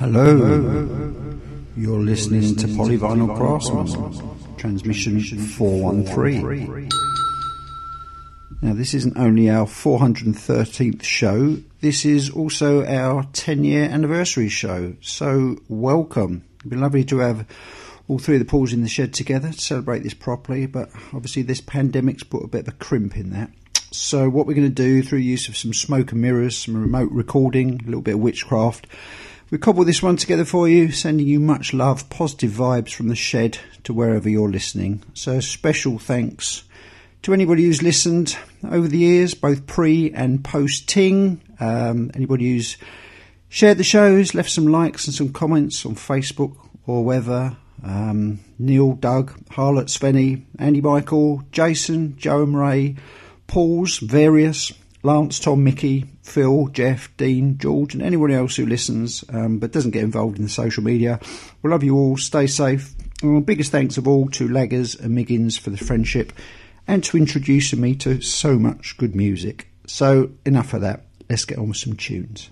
Hello. You're listening to Polyvinyl Craftsman, transmission 413. Now, this isn't only our 413th show, this is also our 10 year anniversary show. So, welcome. It'd be lovely to have all three of the Pauls in the shed together to celebrate this properly, but obviously, this pandemic's put a bit of a crimp in that. So, what we're going to do through use of some smoke and mirrors, some remote recording, a little bit of witchcraft, we cobbled this one together for you, sending you much love, positive vibes from the shed to wherever you're listening. So, special thanks to anybody who's listened over the years, both pre and post Ting. Um, anybody who's shared the shows, left some likes and some comments on Facebook or whether. Um, Neil, Doug, Harlot, Svenny, Andy Michael, Jason, Joe and Ray, Paul's, various, Lance, Tom, Mickey, Phil, Jeff, Dean, George, and anyone else who listens um, but doesn't get involved in the social media. We love you all. Stay safe. And biggest thanks of all to Laggers and Miggins for the friendship and to introducing me to so much good music. So, enough of that. Let's get on with some tunes.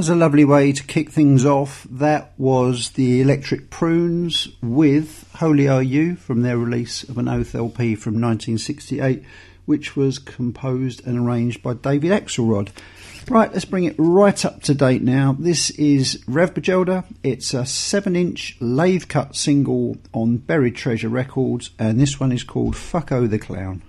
As a lovely way to kick things off, that was the Electric Prunes with Holy Are You from their release of an Oath LP from 1968, which was composed and arranged by David Axelrod. Right, let's bring it right up to date now. This is Rev Bajelda. It's a 7 inch lathe cut single on Buried Treasure Records, and this one is called Fucko the Clown.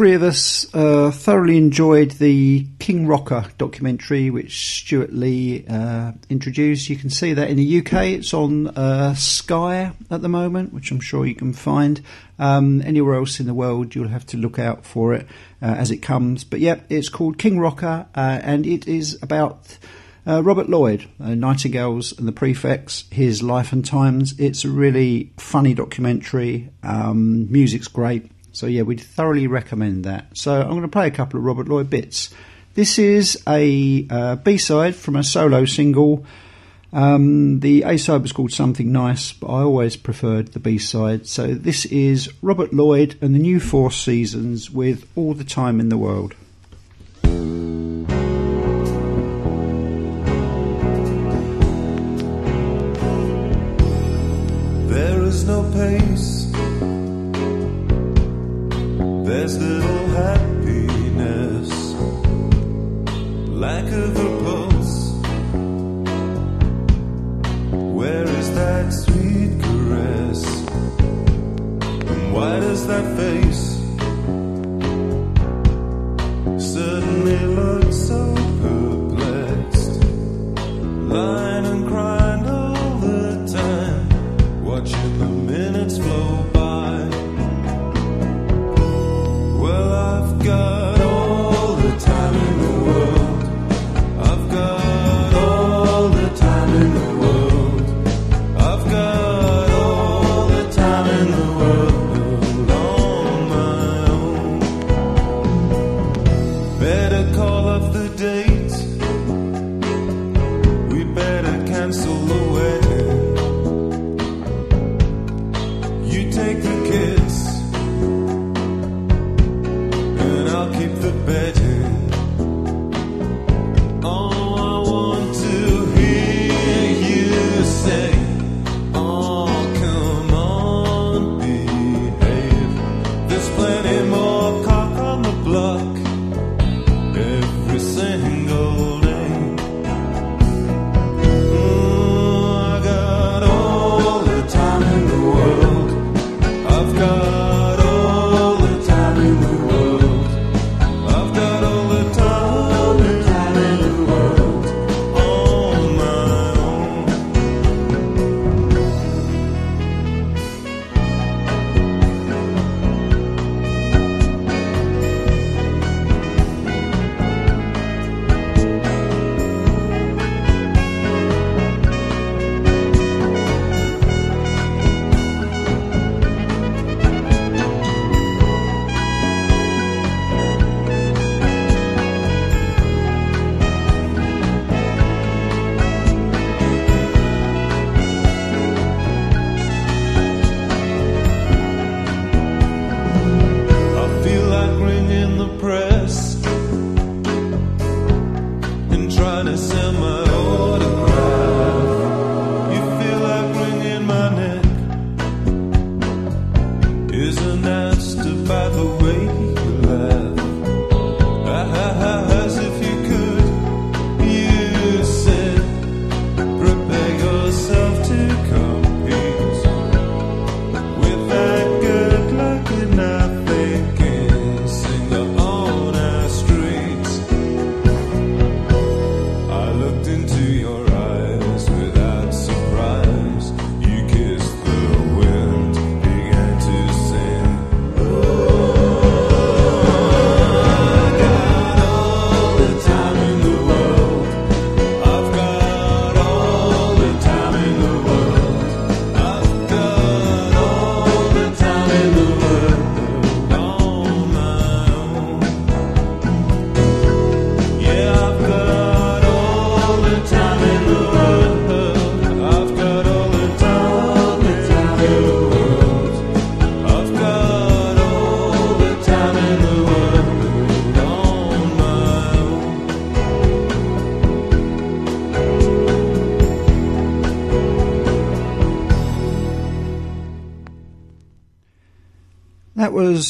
Three of us uh, thoroughly enjoyed the King Rocker documentary, which Stewart Lee uh, introduced. You can see that in the UK, it's on uh, Sky at the moment, which I'm sure you can find. Um, anywhere else in the world, you'll have to look out for it uh, as it comes. But yeah, it's called King Rocker, uh, and it is about. Uh, Robert Lloyd, uh, Nightingales and the Prefects, his life and times. It's a really funny documentary. Um, music's great. So yeah, we'd thoroughly recommend that. So I'm going to play a couple of Robert Lloyd bits. This is a uh, B-side from a solo single. Um, the A-side was called Something Nice, but I always preferred the B-side. So this is Robert Lloyd and the New Four Seasons with All the Time in the World. There is no pace. There's little happiness. Lack of a pulse. Where is that sweet caress? And why does that face suddenly look so perplexed? Lying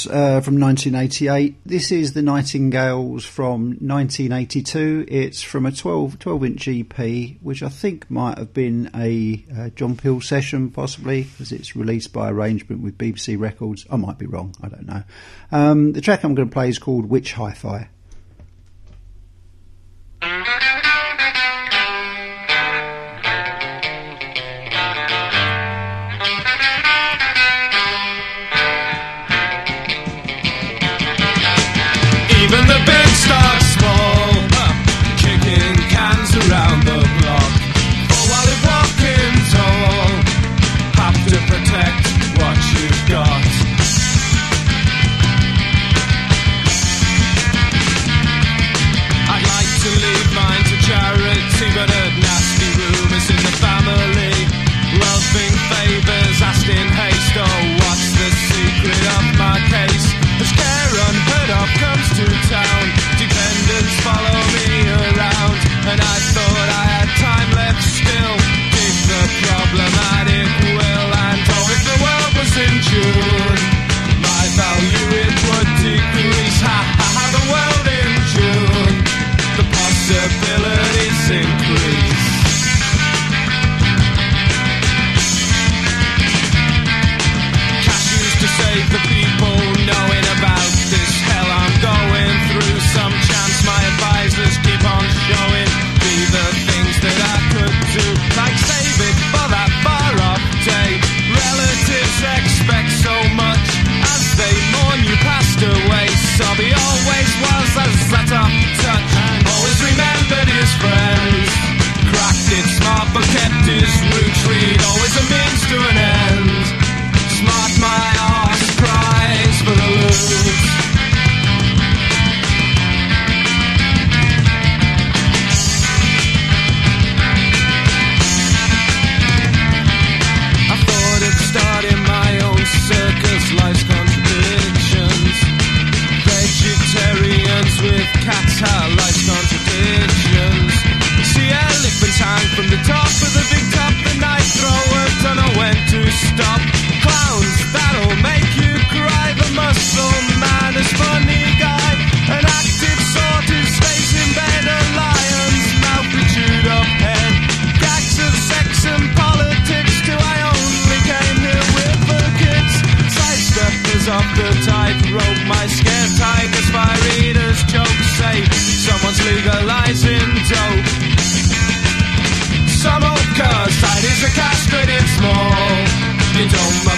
uh, from 1988. This is the Nightingales from 1982. It's from a 12, 12 inch EP, which I think might have been a uh, John Peel session, possibly, because it's released by arrangement with BBC Records. I might be wrong, I don't know. Um, the track I'm going to play is called Witch Hi Fi.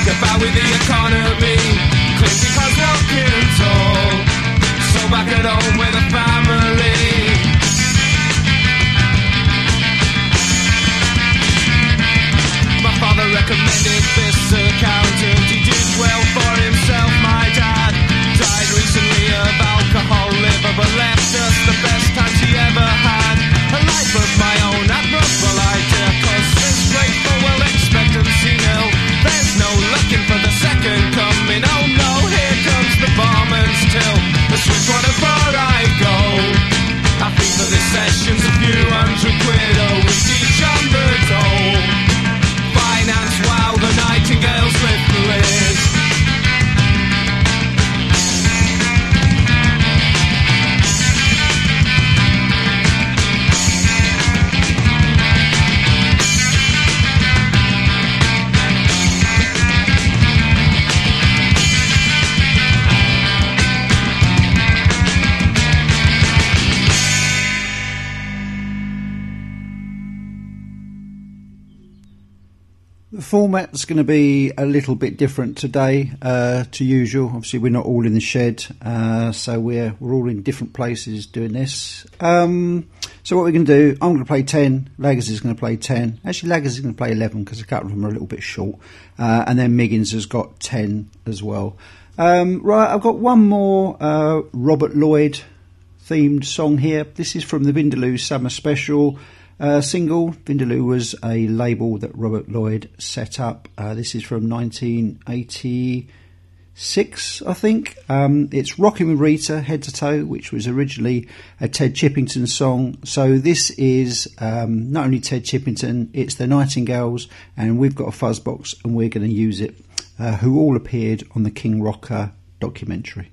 About with the economy. Because walking tall. So back at home format's going to be a little bit different today uh, to usual. Obviously, we're not all in the shed, uh, so we're we're all in different places doing this. Um, so what we're going to do, I'm going to play ten. Laggers is going to play ten. Actually, Laggers is going to play eleven because a couple of them are a little bit short, uh, and then Miggins has got ten as well. Um, right, I've got one more uh, Robert Lloyd themed song here. This is from the Vindaloo Summer Special uh, single. Vindaloo was a label that Robert Lloyd set up. Uh, this is from 1986, I think. Um, it's Rocking with Rita, Head to Toe, which was originally a Ted Chippington song. So this is um, not only Ted Chippington, it's the Nightingales, and we've got a fuzz box, and we're going to use it, uh, who all appeared on the King Rocker documentary.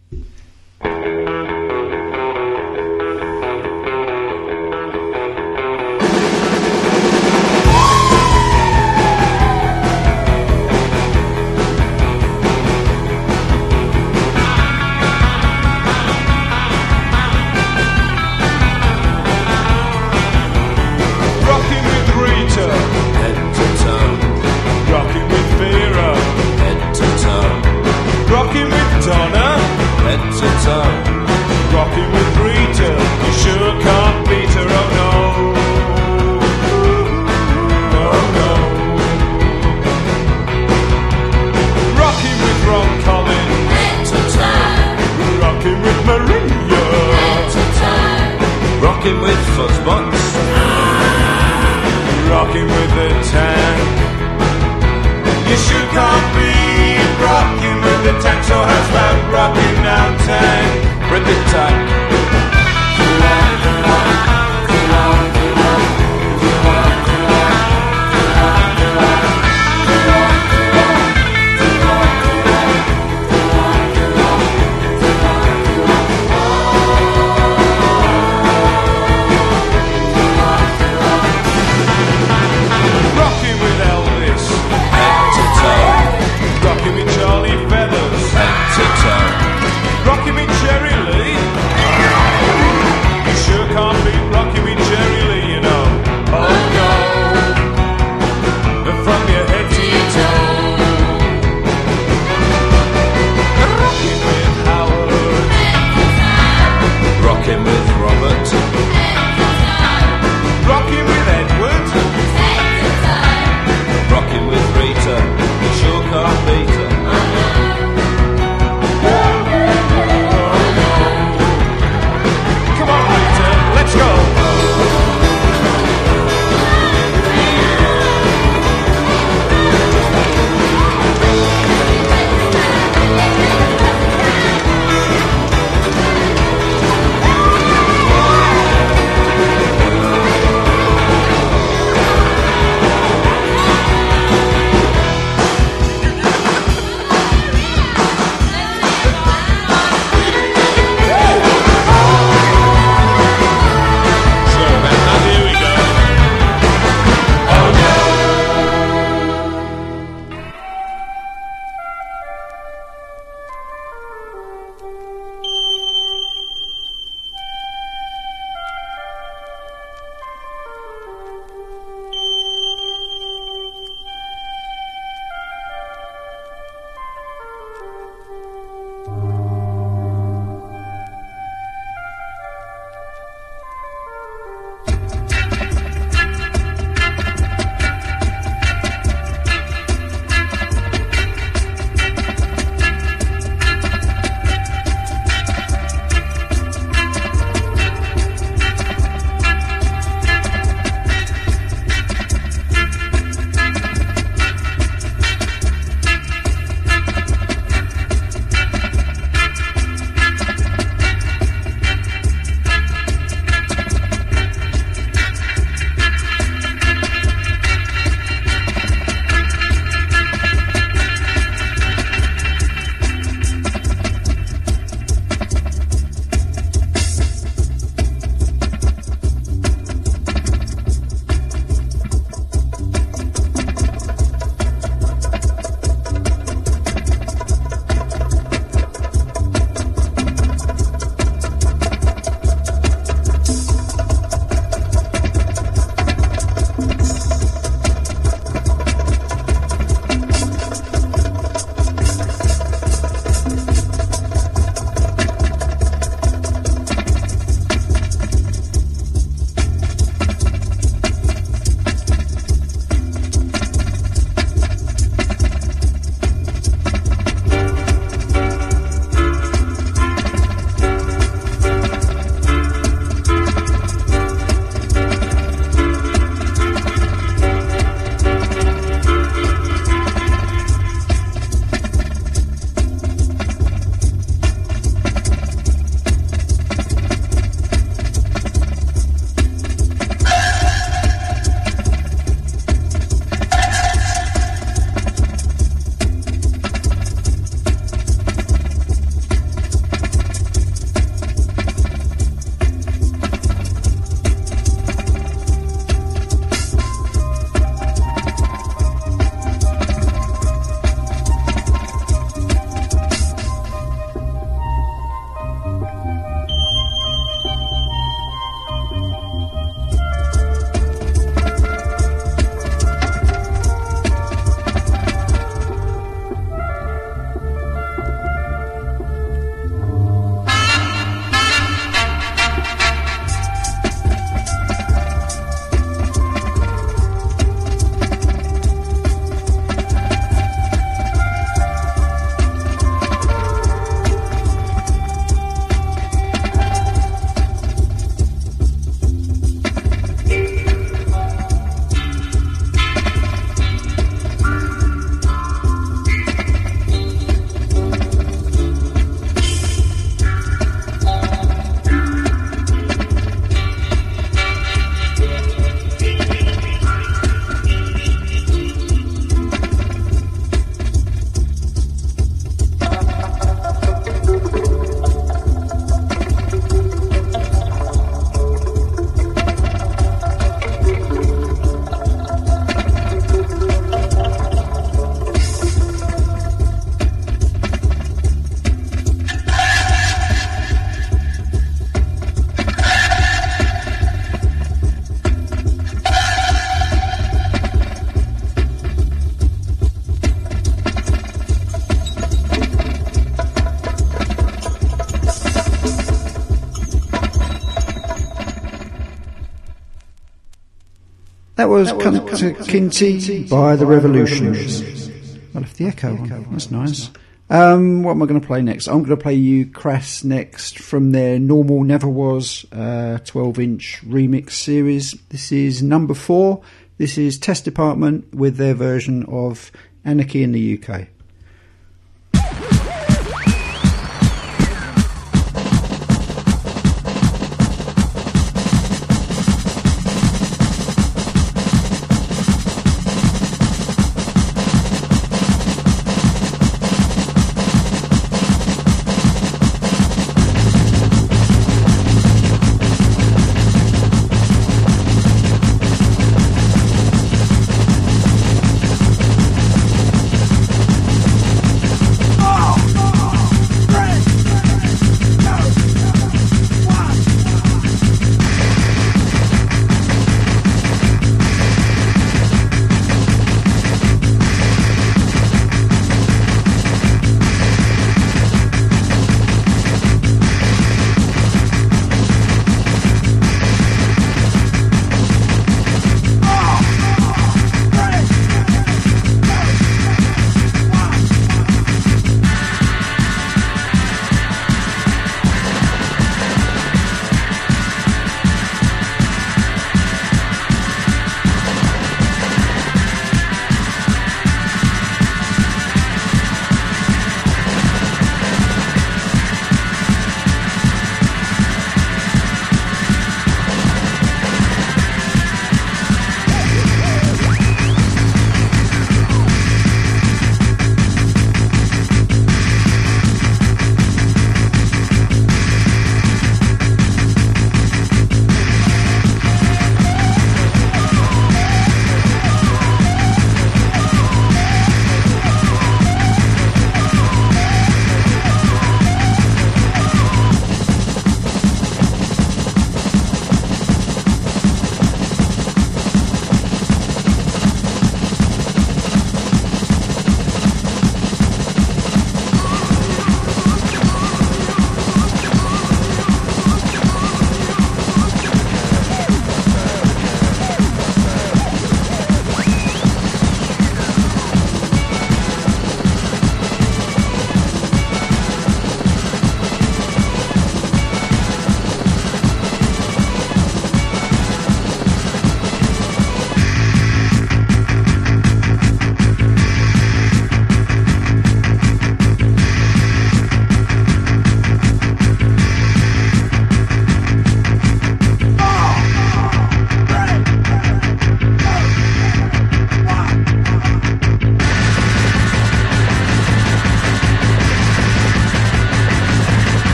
Was Kunta Kinte by the Revolutions. I left the echo on. That's nice. Um, what am I going to play next? I'm going to play you Crass next from their Normal Never Was uh, 12 inch remix series. This is number four. This is Test Department with their version of Anarchy in the UK.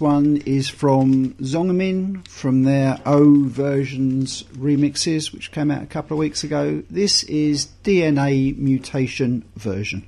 One is from Zongamin from their O versions remixes, which came out a couple of weeks ago. This is DNA mutation version.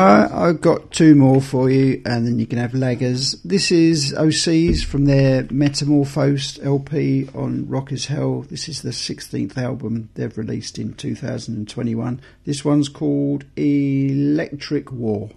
I've got two more for you, and then you can have laggers. This is Osees from their Metamorphosed LP on Rock is Hell. This is the 16th album they've released in 2021. This one's called Electric War.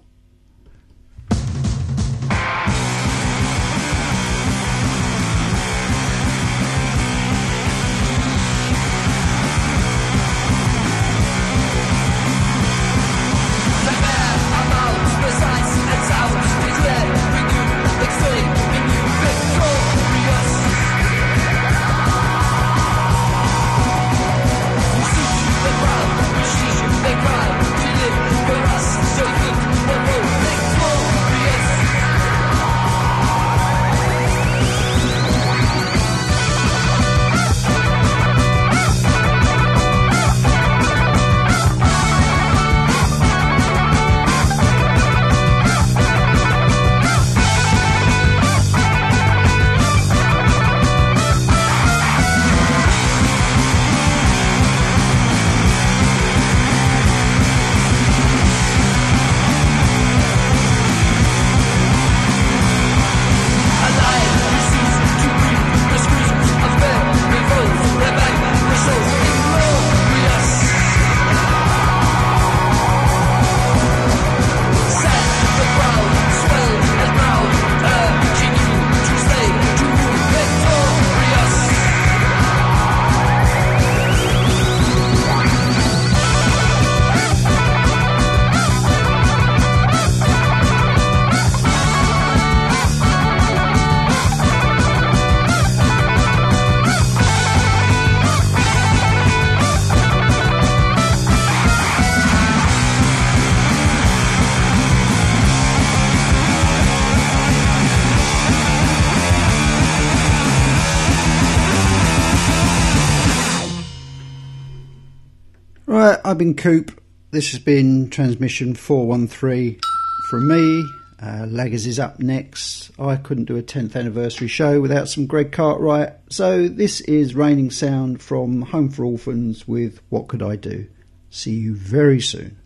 I've been Coop. This has been transmission 413 from me. Uh, Laggers is up next. I couldn't do a 10th anniversary show without some Greg Cartwright. So this is Reigning Sound from Home for Orphans with What Could I Do? See you very soon.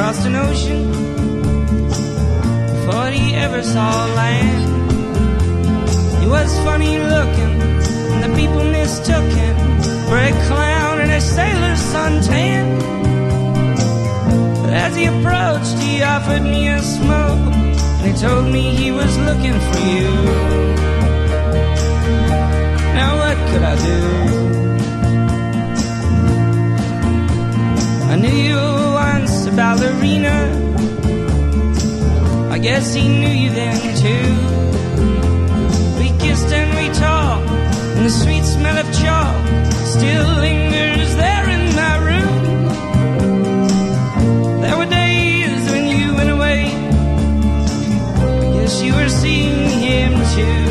Crossed an ocean before he ever saw land. He was funny looking, and the people mistook him for a clown and a sailor's suntan. But as he approached, he offered me a smoke, and he told me he was looking for you. Now what could I do? I knew you a ballerina. I guess he knew you then too. We kissed and we talked, and the sweet smell of chalk still lingers there in my room. There were days when you went away. I guess you were seeing him too.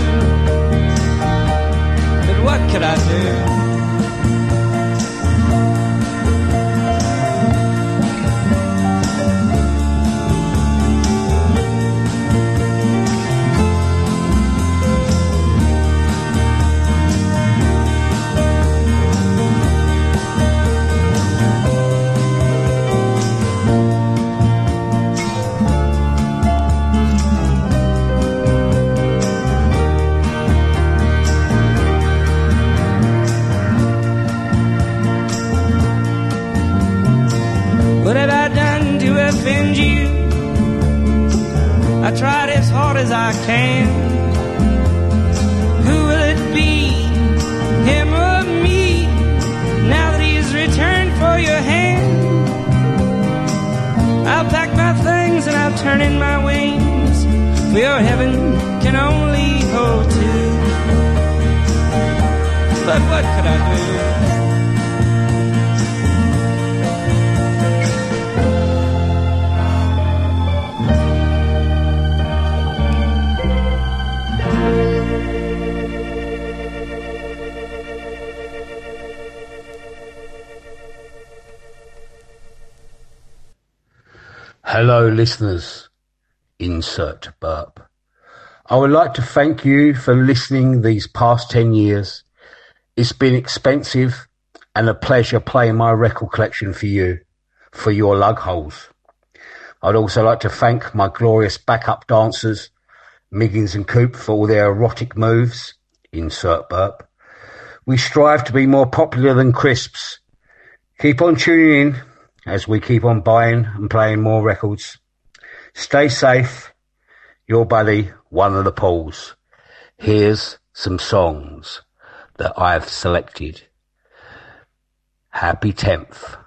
But what could I do? Listeners. Insert burp. I would like to thank you for listening these past 10 years. It's been expensive and a pleasure playing my record collection for you, for your lug holes. I'd also like to thank my glorious backup dancers, Miggins and Coop, for all their erotic moves. Insert burp. We strive to be more popular than crisps. Keep on tuning in as we keep on buying and playing more records. Stay safe. Your buddy, one of the Pauls. Here's some songs that I've selected. Happy 10th.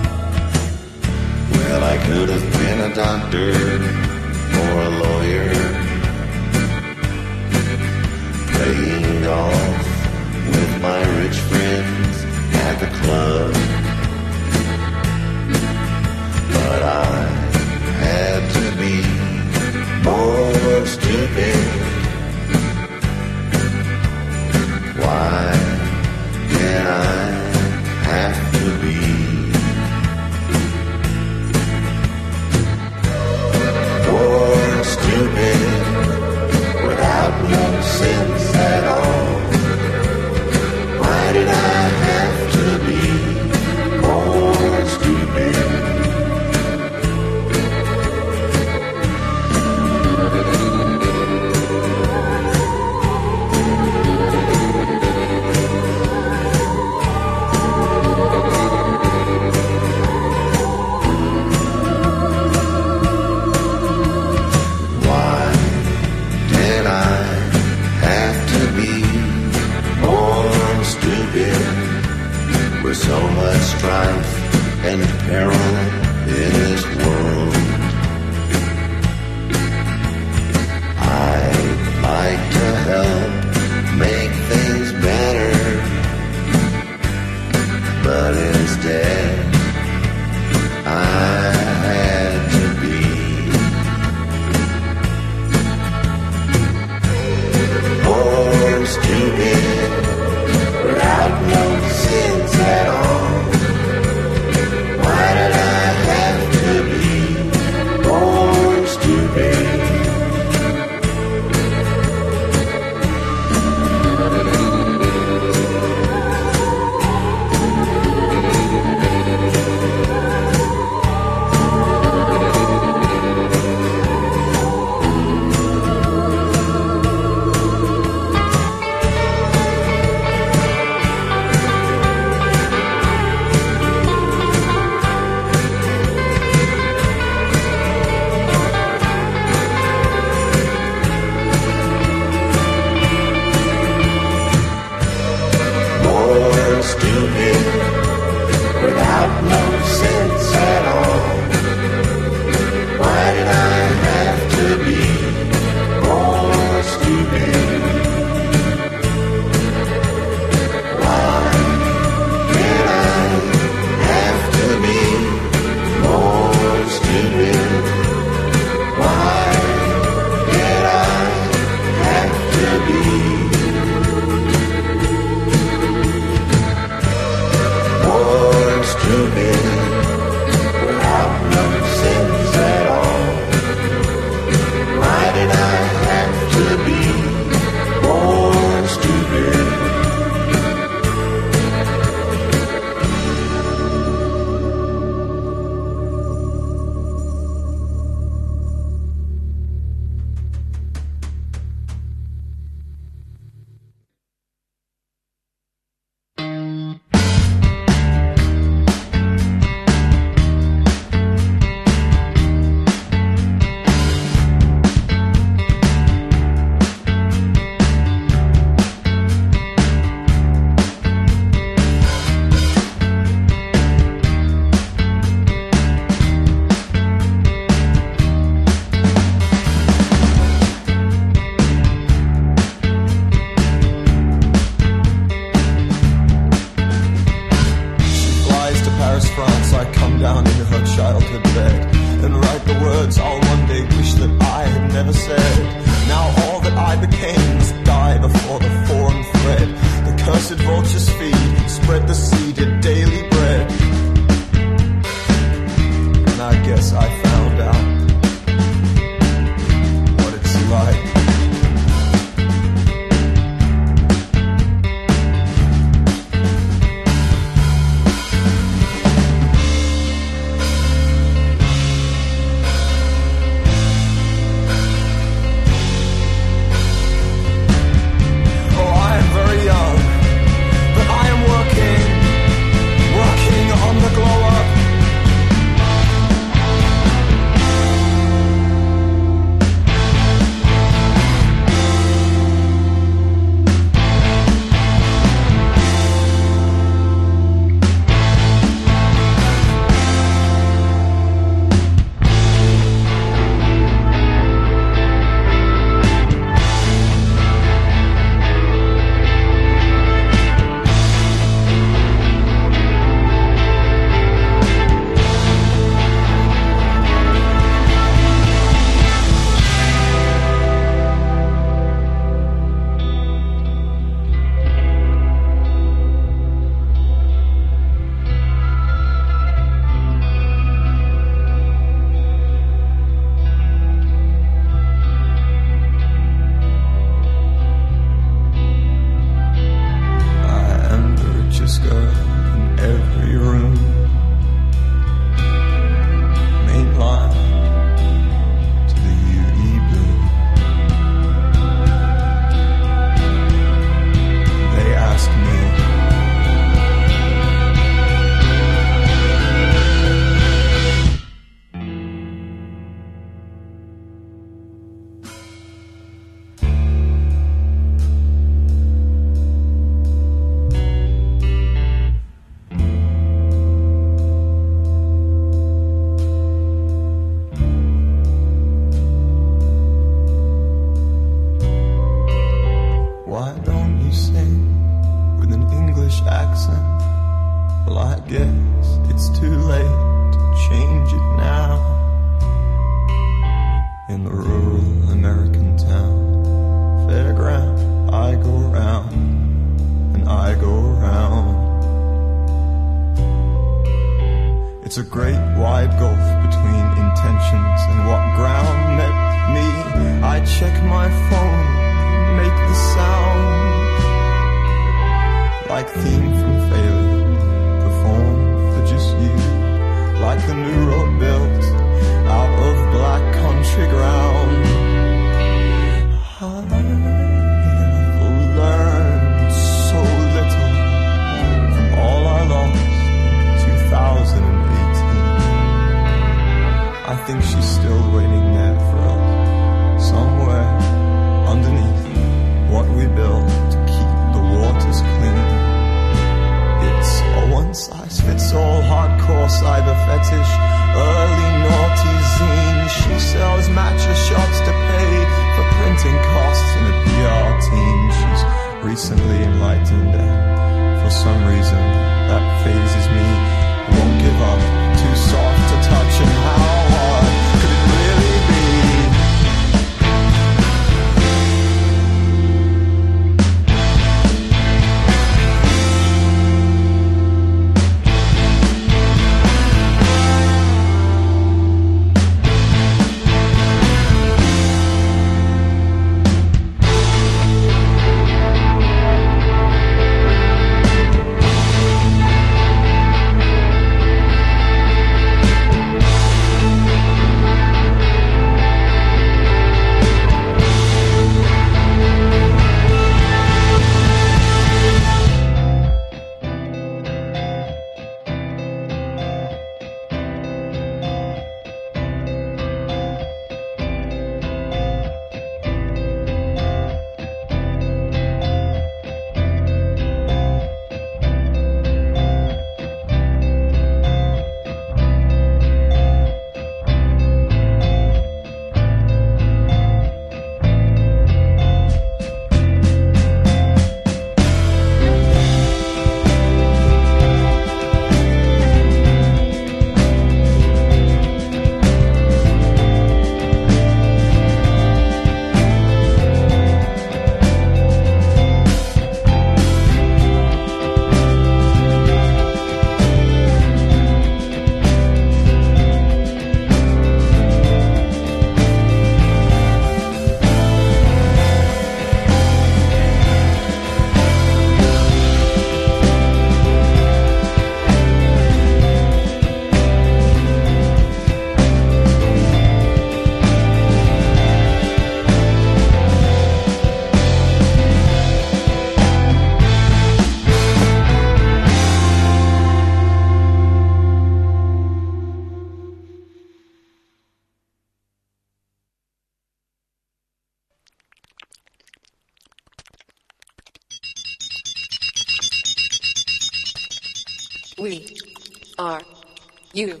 You.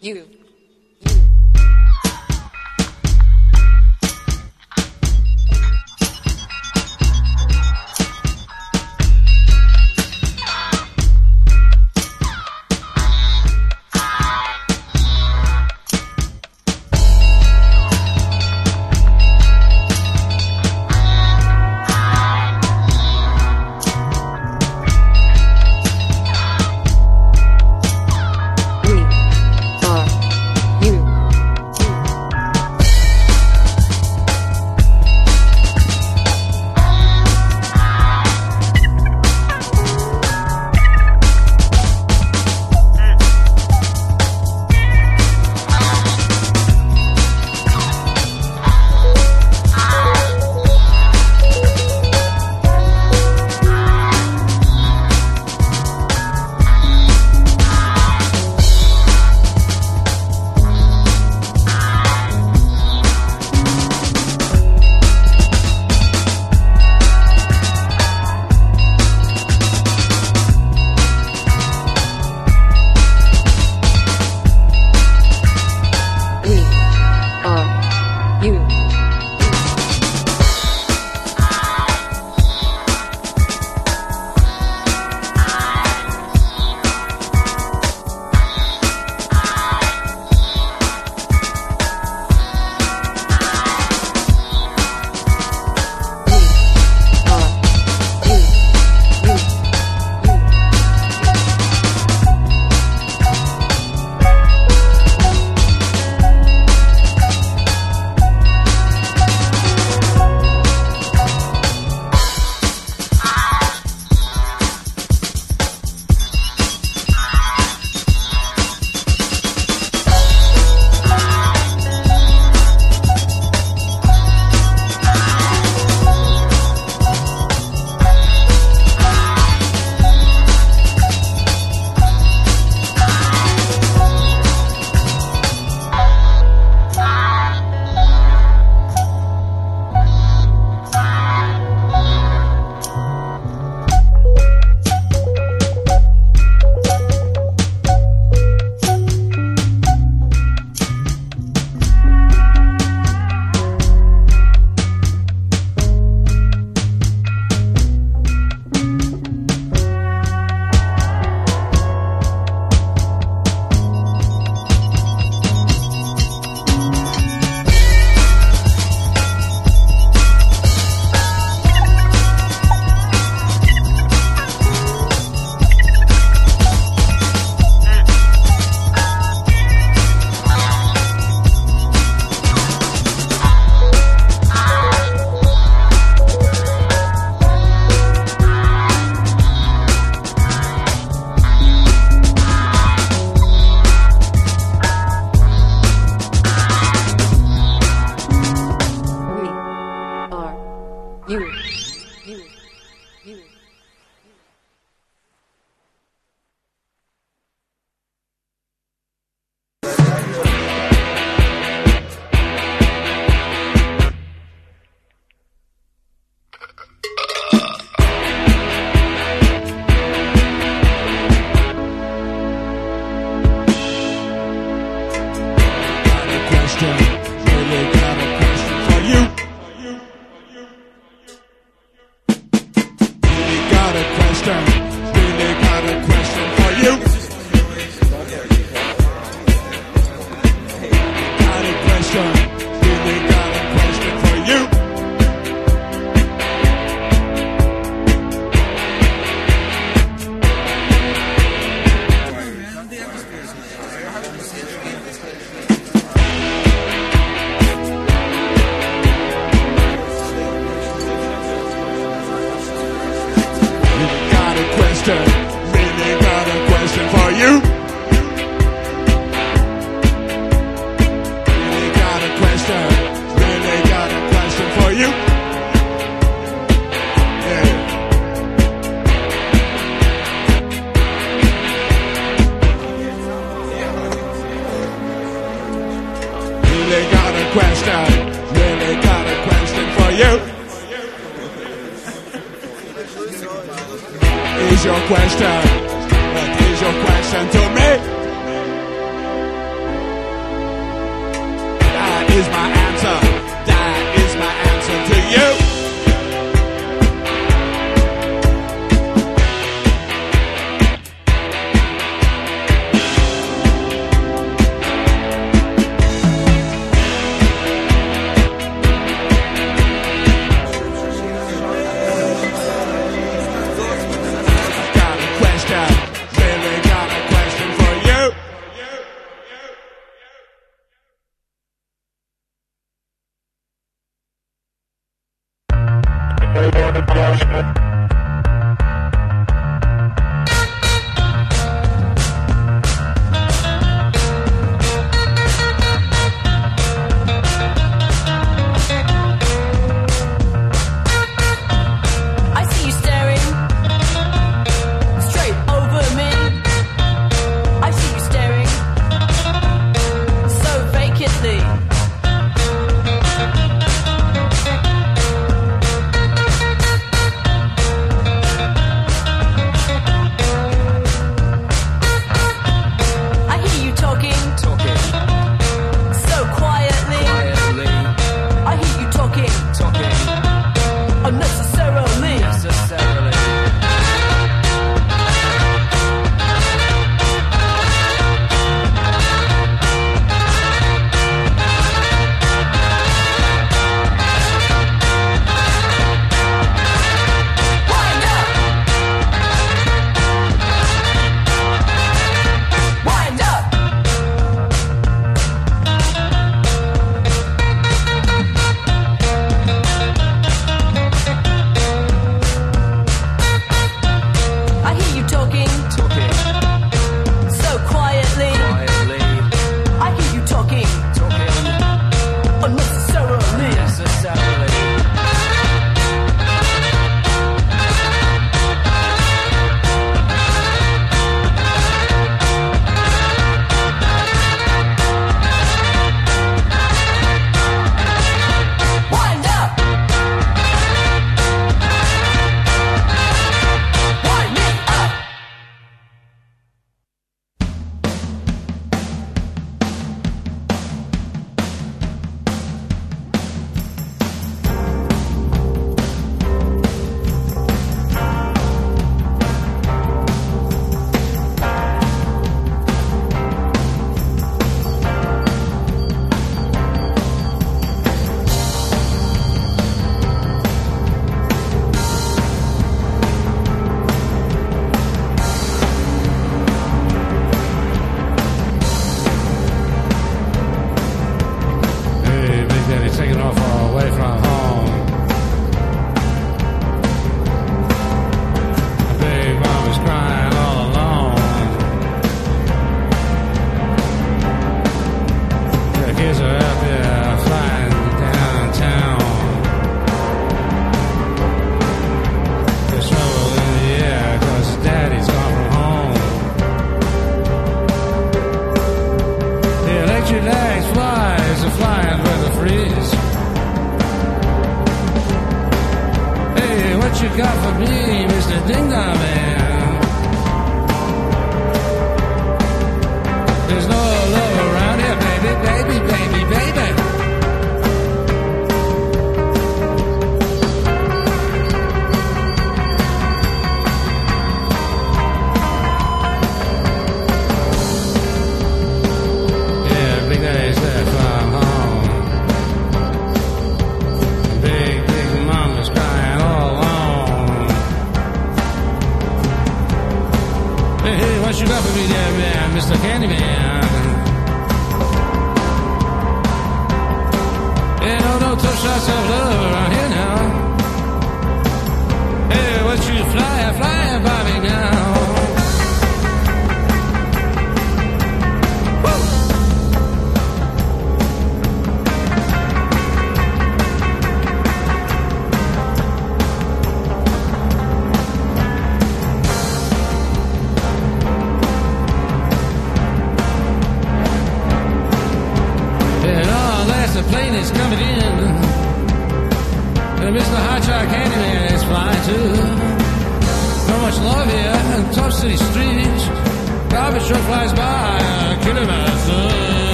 You.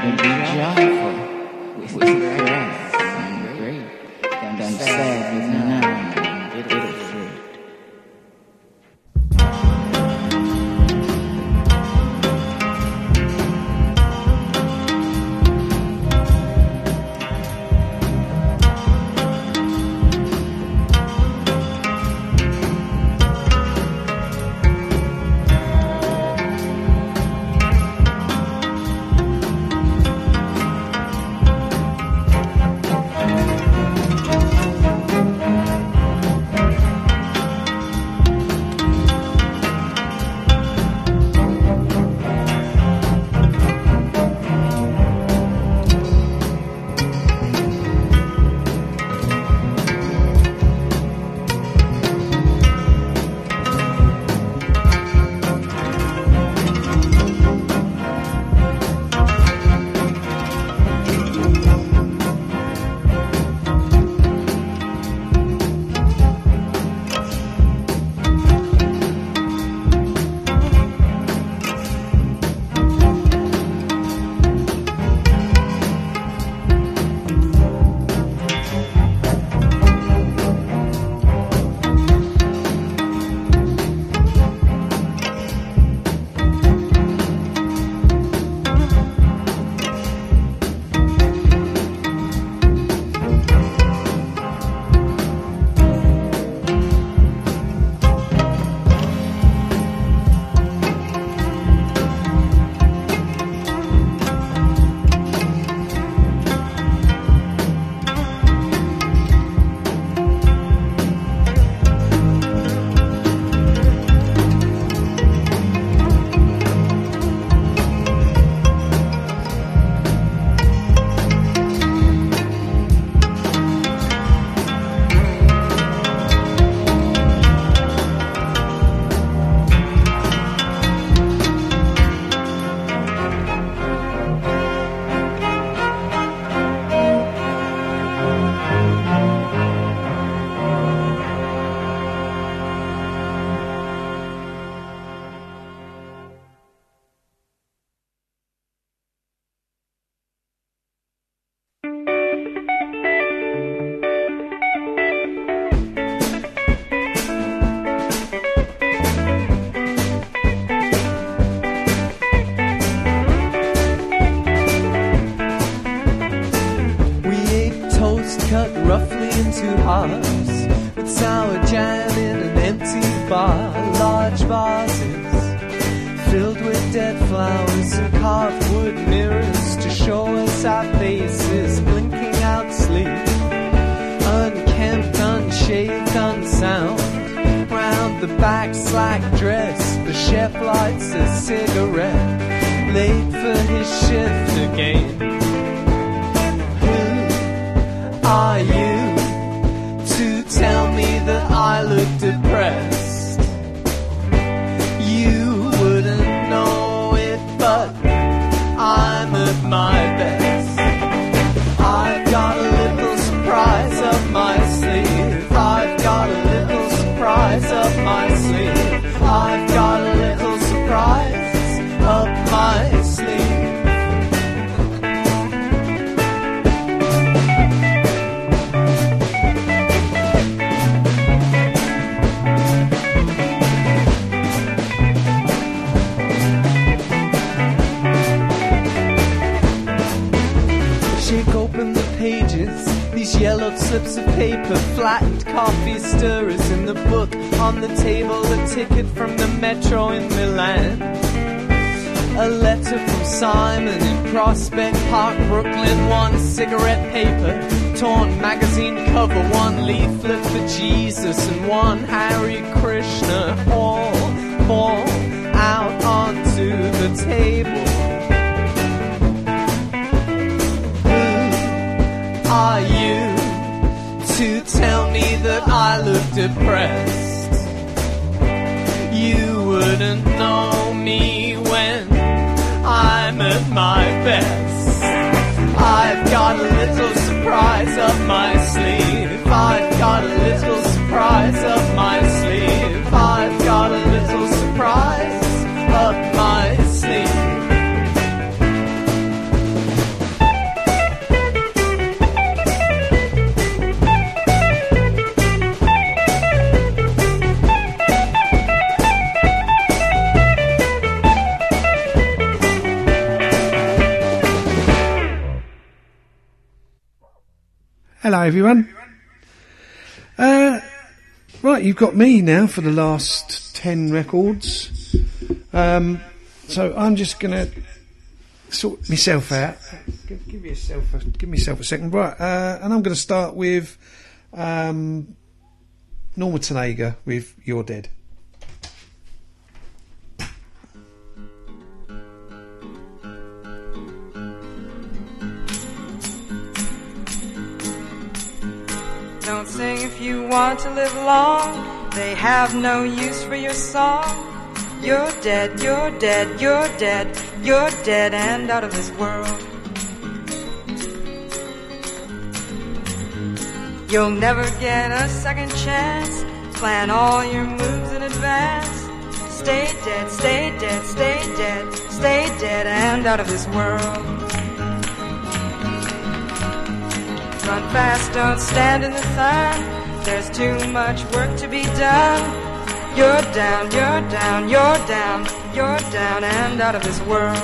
Be joyful with grace and Slips of paper, flattened coffee stirrers in the book on the table, a ticket from the metro in Milan. A letter from Simon in Prospect Park, Brooklyn. One cigarette paper, torn magazine cover, one leaflet for Jesus, and one Hare Krishna. All fall out onto the table. Are you tell me that I look depressed? You wouldn't know me when I'm at my best. I've got a little surprise up my sleeve. I've got a little surprise up my sleeve. I've got a little surprise up my sleeve. Everyone. Uh, right, you've got me now for the last 10 records. Um, so I'm just going to sort myself out. Give, yourself a, give myself a second. Right, uh, and I'm going to start with um, Norma Tanega with You're Dead. Sing if you want to live long. They have no use for your song. You're dead, you're dead, you're dead, you're dead and out of this world. You'll never get a second chance. Plan all your moves in advance. Stay dead, stay dead, stay dead, stay dead and out of this world. Run fast, don't stand in the sun. There's too much work to be done. You're down, you're down, you're down, you're down and out of this world.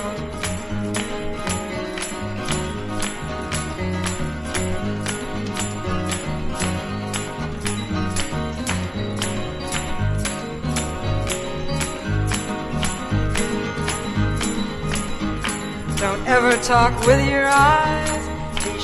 Don't ever talk with your eyes.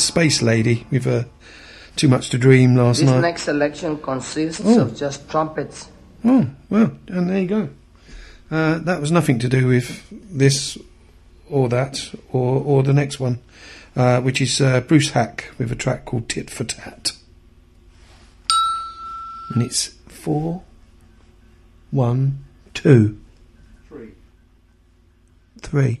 Space lady with uh, too much to dream last This night. next selection consists Oh. of just trumpets. Oh, well, and there you go. Uh, that was nothing to do with this or that or, or the next one, uh, which is uh, Bruce Haack with a track called Tit for Tat. And it's four, one, two, Three. three.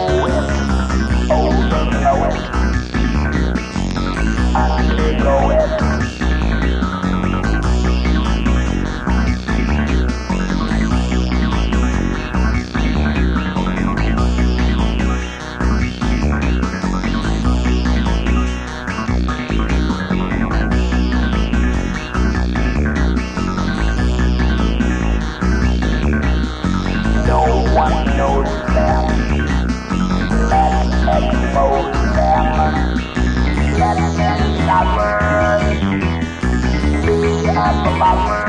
Bye.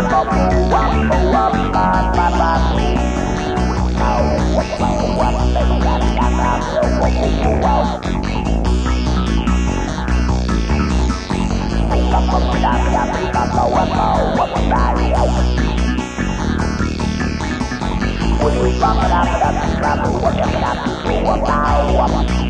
Be a lover. Down to their numbers. Watch newcomers. School their summers. Their plumbers.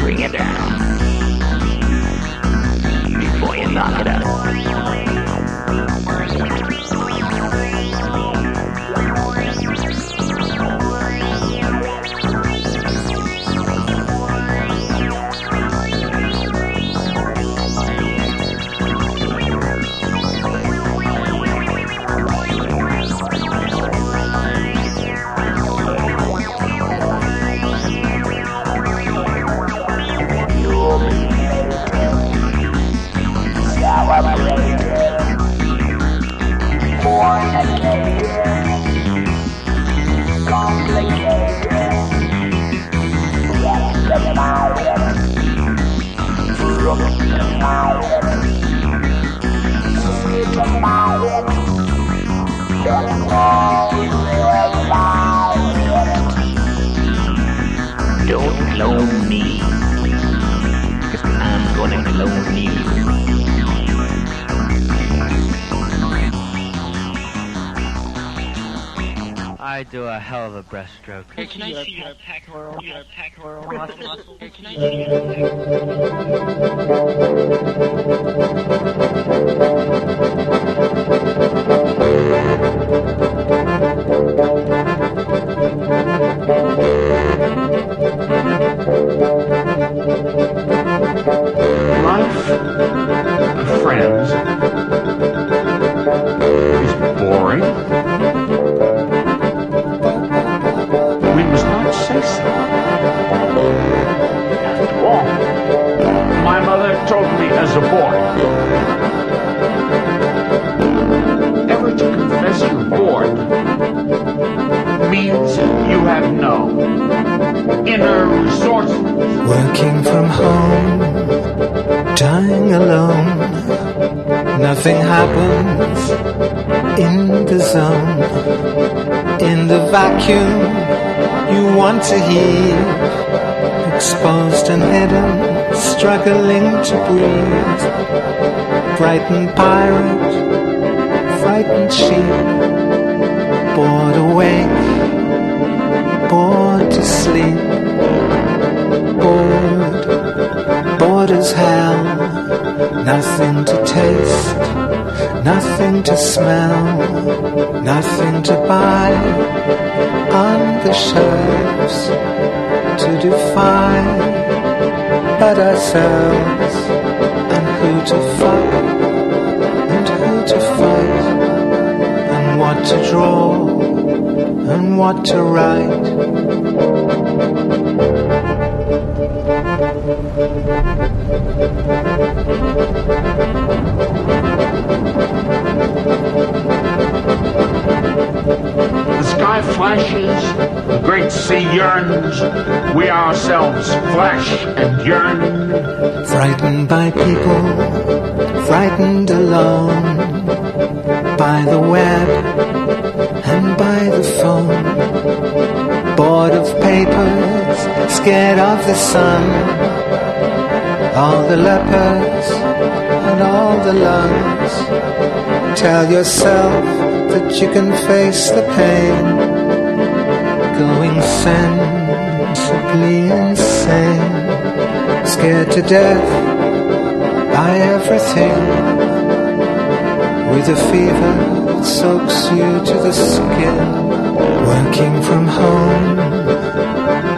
Bring it down before you knock it out. Don't clone me. I'm gonna clone you. I do a hell of a breaststroke. Hey, can I see your pectoral, your pectoral muscle, muscle? Hey, can I see your Life you want to hear. Exposed and hidden, struggling to breathe. Frightened pirate, frightened sheep. Bored awake, bored to sleep bored, bored as hell. Nothing to taste, nothing to smell, nothing to buy on the shelves to define but ourselves and who to fight and who to fight and what to draw and what to write. Sky flashes, great sea yearns, we ourselves flash and yearn. Frightened by people, frightened alone, by the web and by the phone. Bored of papers, scared of the sun. All the lepers and all the lungs. Tell yourself that you can face the pain. Going sensibly insane. Scared to death by everything. With a fever that soaks you to the skin. Working from home,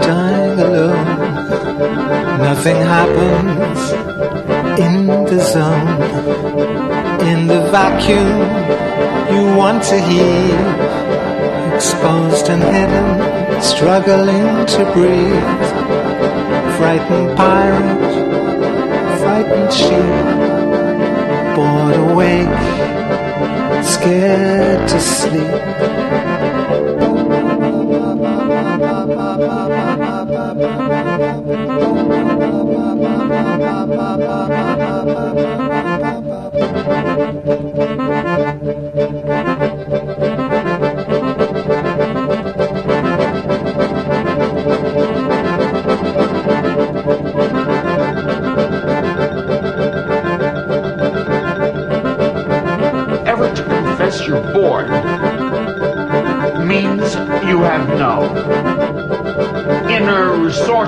dying alone. Nothing happens in the zone. In the vacuum, you want to hear. Exposed and hidden, struggling to breathe. Frightened pirate, frightened sheep. Bored awake, scared to sleep.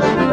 Inner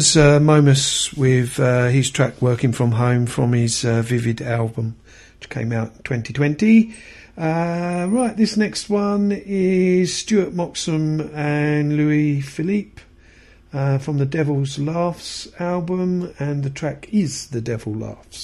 was uh, Momus with uh, his track Working From Home from his uh, Vivid album, which came out in 2020. Uh, right, this next one is Stuart Moxham and Louis Philippe uh, from the Devil's Laughs album, and the track is The Devil Laughs.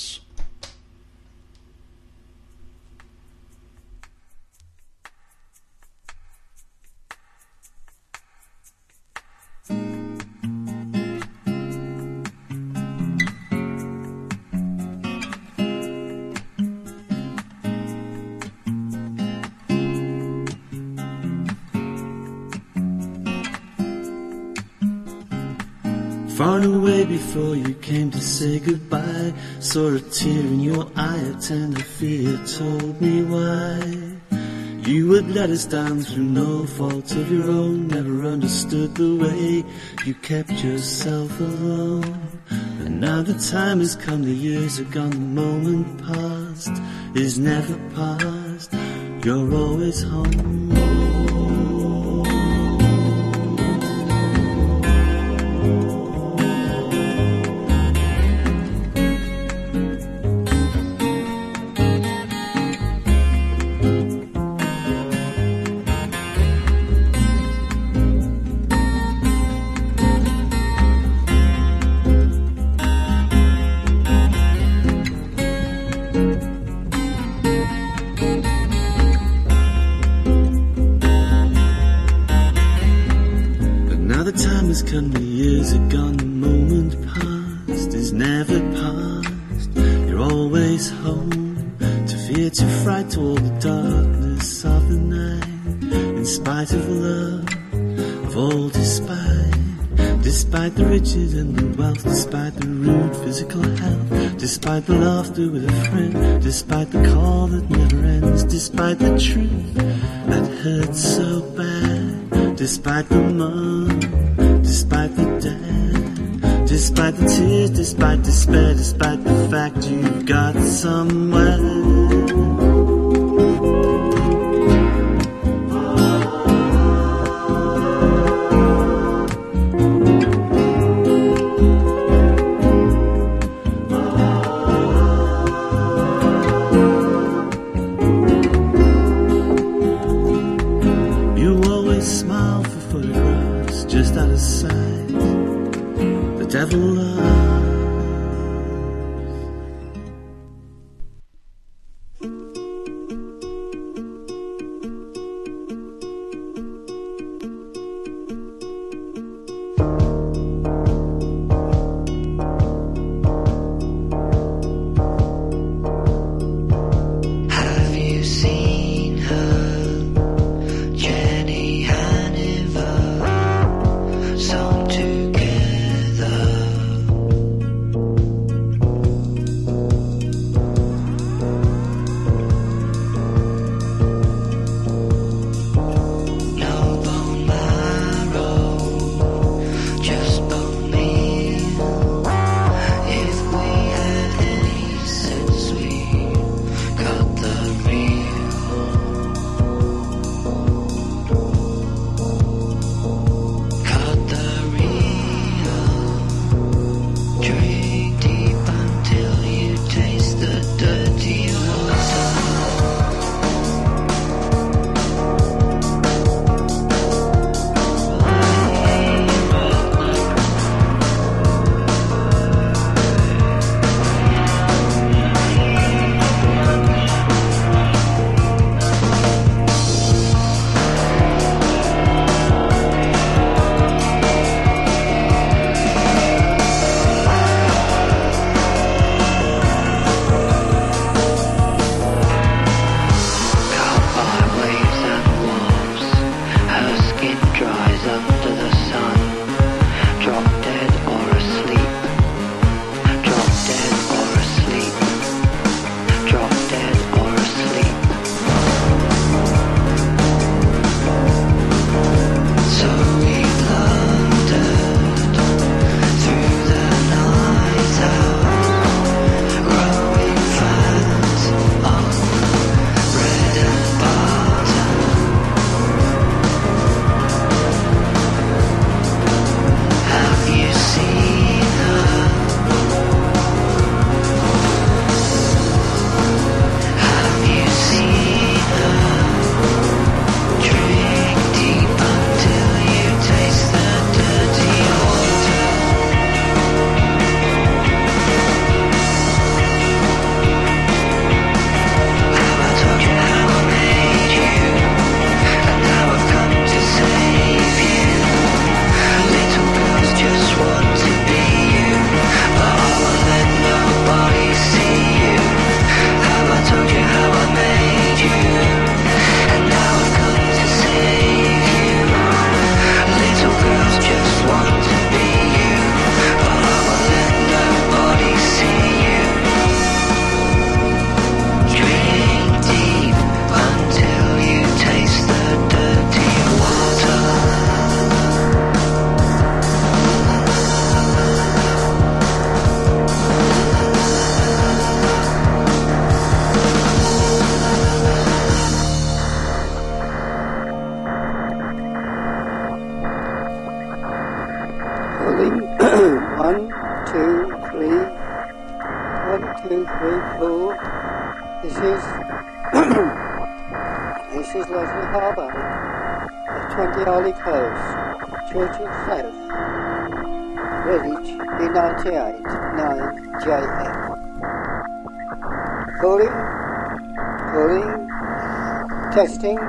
Saw a tear in your eye, a tender fear told me why. You would let us down through no fault of your own. Never understood the way you kept yourself alone. And now the time has come, the years are gone, the moment past is never past. You're always home.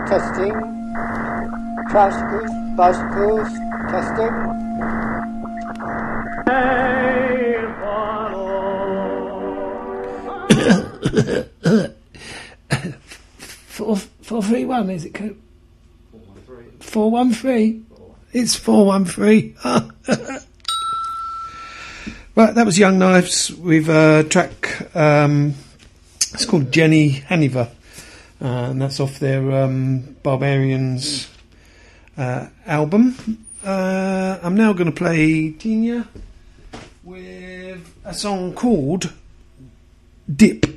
Testing. Tricycles, bicycles, testing. Four four three one. Is it? Four one three. It's four one three. Right, that was Young Knives with a track. Um, it's called Jenny Haniver, and that's off their um, Barbarians uh, album. Uh, I'm now going to play Tina with a song called Dip.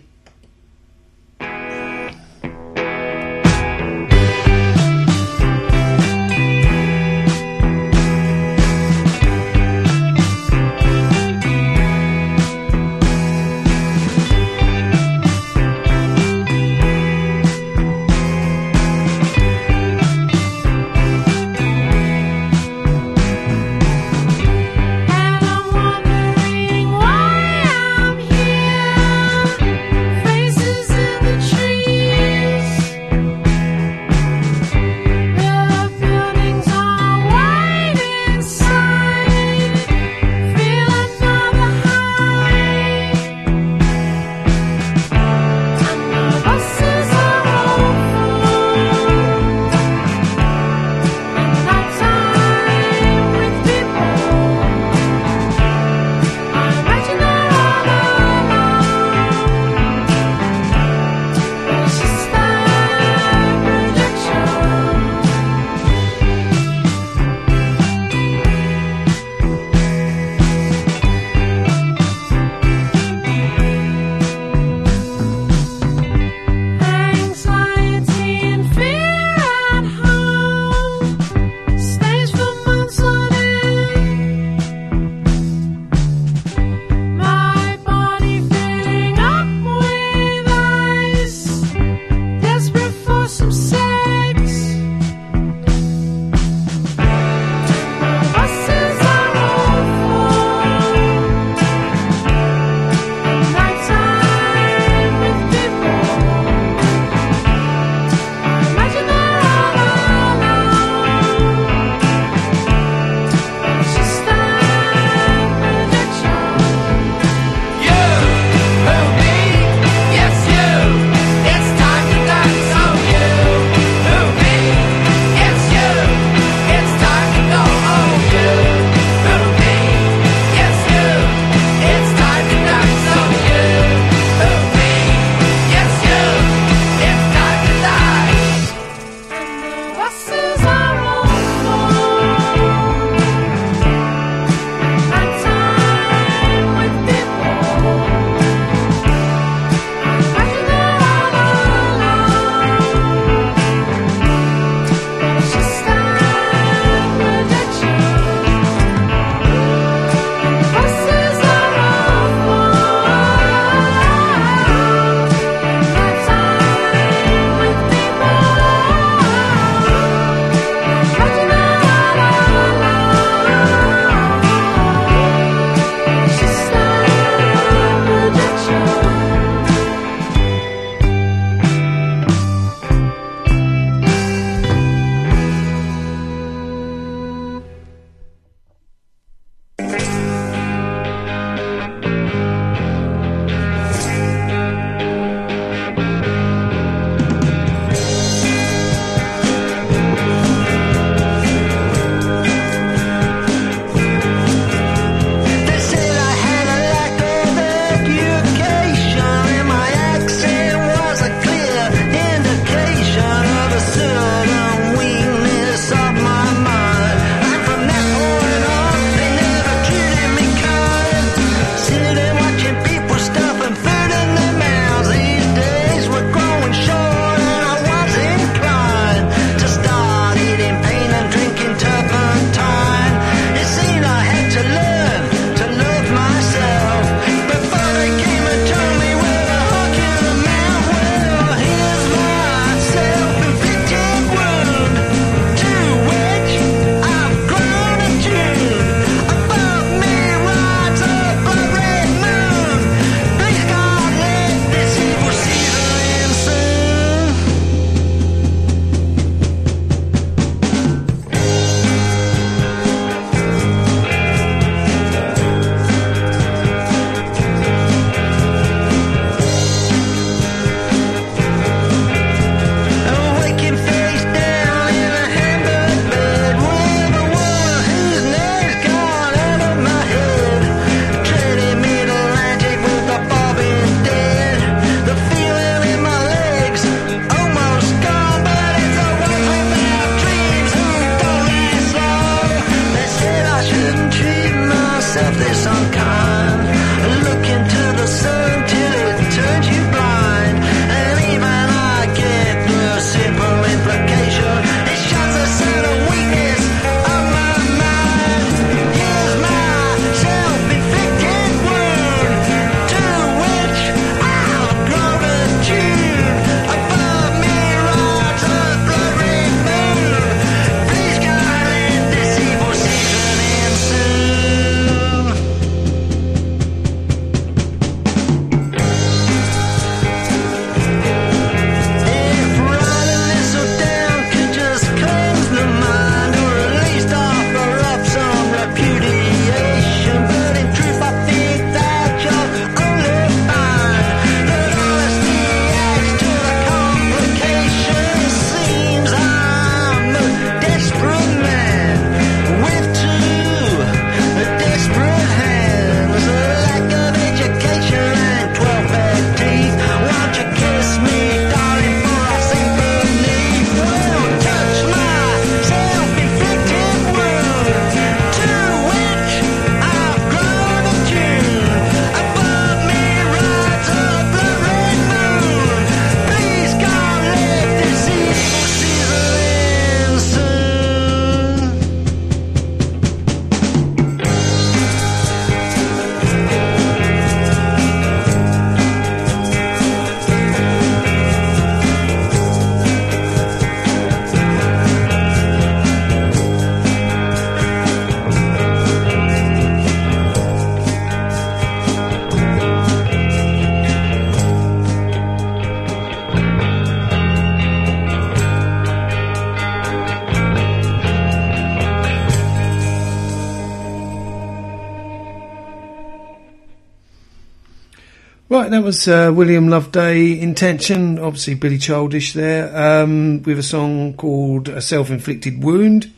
Right, that was uh, William Loveday Intention, obviously Billy Childish there, um, with a song called A Self Inflicted Wound.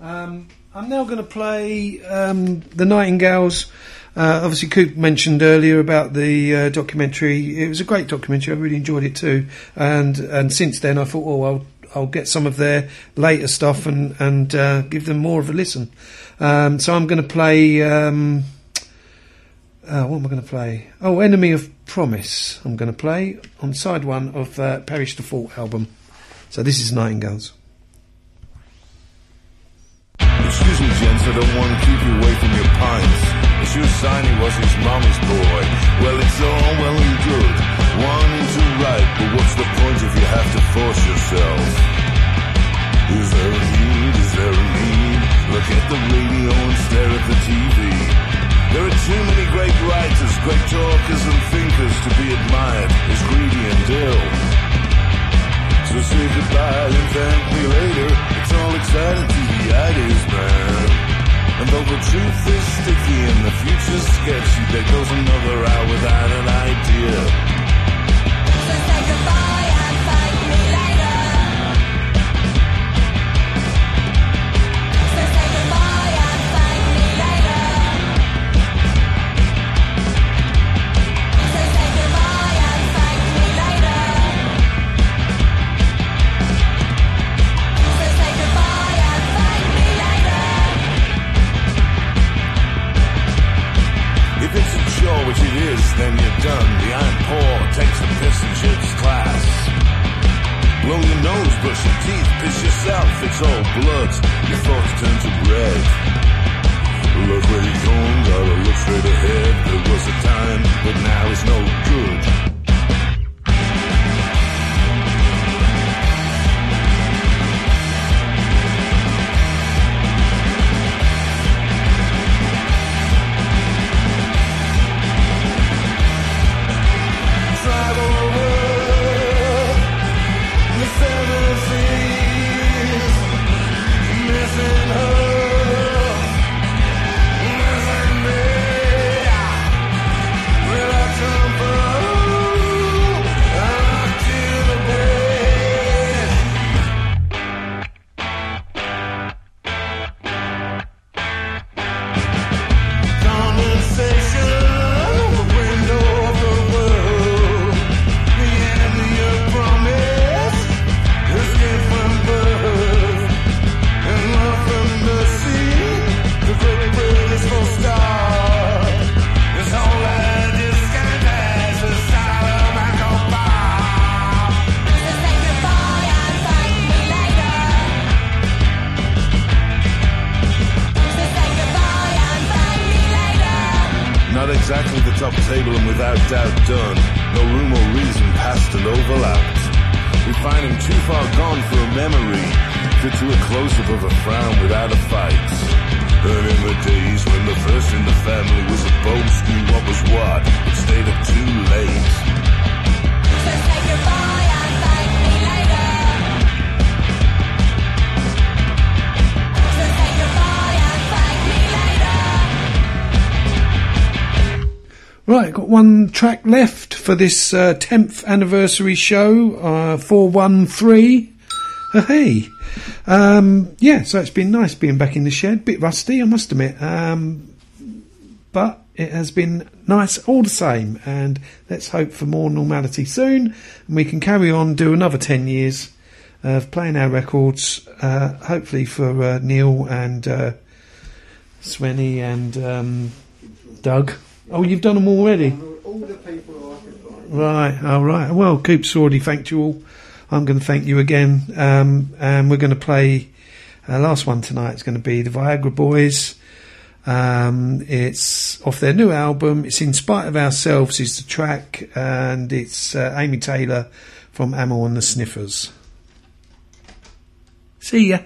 Um, I'm now going to play um, The Nightingales. Uh, obviously, Coop mentioned earlier about the uh, documentary. It was a great documentary. I really enjoyed it too. And and since then, I thought, oh, I'll I'll get some of their later stuff and and uh, give them more of a listen. Um, so I'm going to play. Um, uh, what am I going to play? Oh, Enemy of Promise. I'm going to play on side one of uh, Perish the Thought album. So this is Nightingales. Excuse me, gents, I don't want to keep you away from your pints. Monsieur Siney was his mommy's boy. Well, it's all well and good, wanting to write, but what's the point if you have to force yourself? Is there a need? Is there a need? Look at the radio and stare at the TV. There are too many great writers, great talkers and thinkers to be admired as greedy and ill. So say goodbye and thank me later. It's all exciting to the ideas, man. And though the truth is sticky and the future's sketchy, there goes another hour without an idea. So say goodbye which it is, then you're done. The iron paw takes the piss and shits class. Blow your nose, brush your teeth, piss yourself, it's all blood. Your thoughts turn to red. Track left for this uh, 10th anniversary show, uh, 413. Uh, hey. Um, yeah, so it's been nice being back in the shed. Bit rusty, I must admit. Um, but it has been nice all the same. And let's hope for more normality soon. And we can carry on, do another 10 years of playing our records, uh, hopefully for uh, Neil and uh, Svenny and um, Doug. Oh, you've done them already? All the people I could find. Right, all right. Well, Coop's already thanked you all. I'm going to thank you again. Um, and we're going to play our last one tonight. It's going to be the Viagra Boys. Um, it's off their new album. It's In Spite of Ourselves is the track, and it's uh, Amy Taylor from Amyl and the Sniffers. See ya.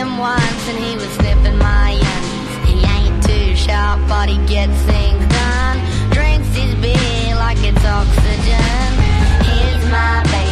Him once and he was sniffing my undies. He ain't too sharp, but he gets things done. Drinks his beer like it's oxygen. He's my baby,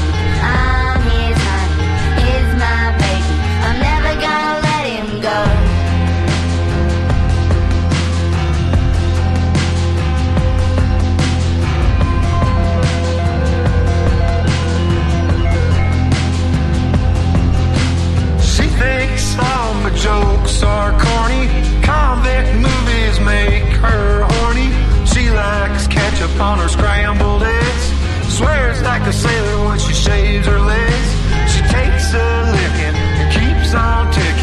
are corny. Convict movies make her horny. She likes ketchup on her scrambled eggs. Swears like a sailor when she shaves her legs. She takes a licking and keeps on ticking.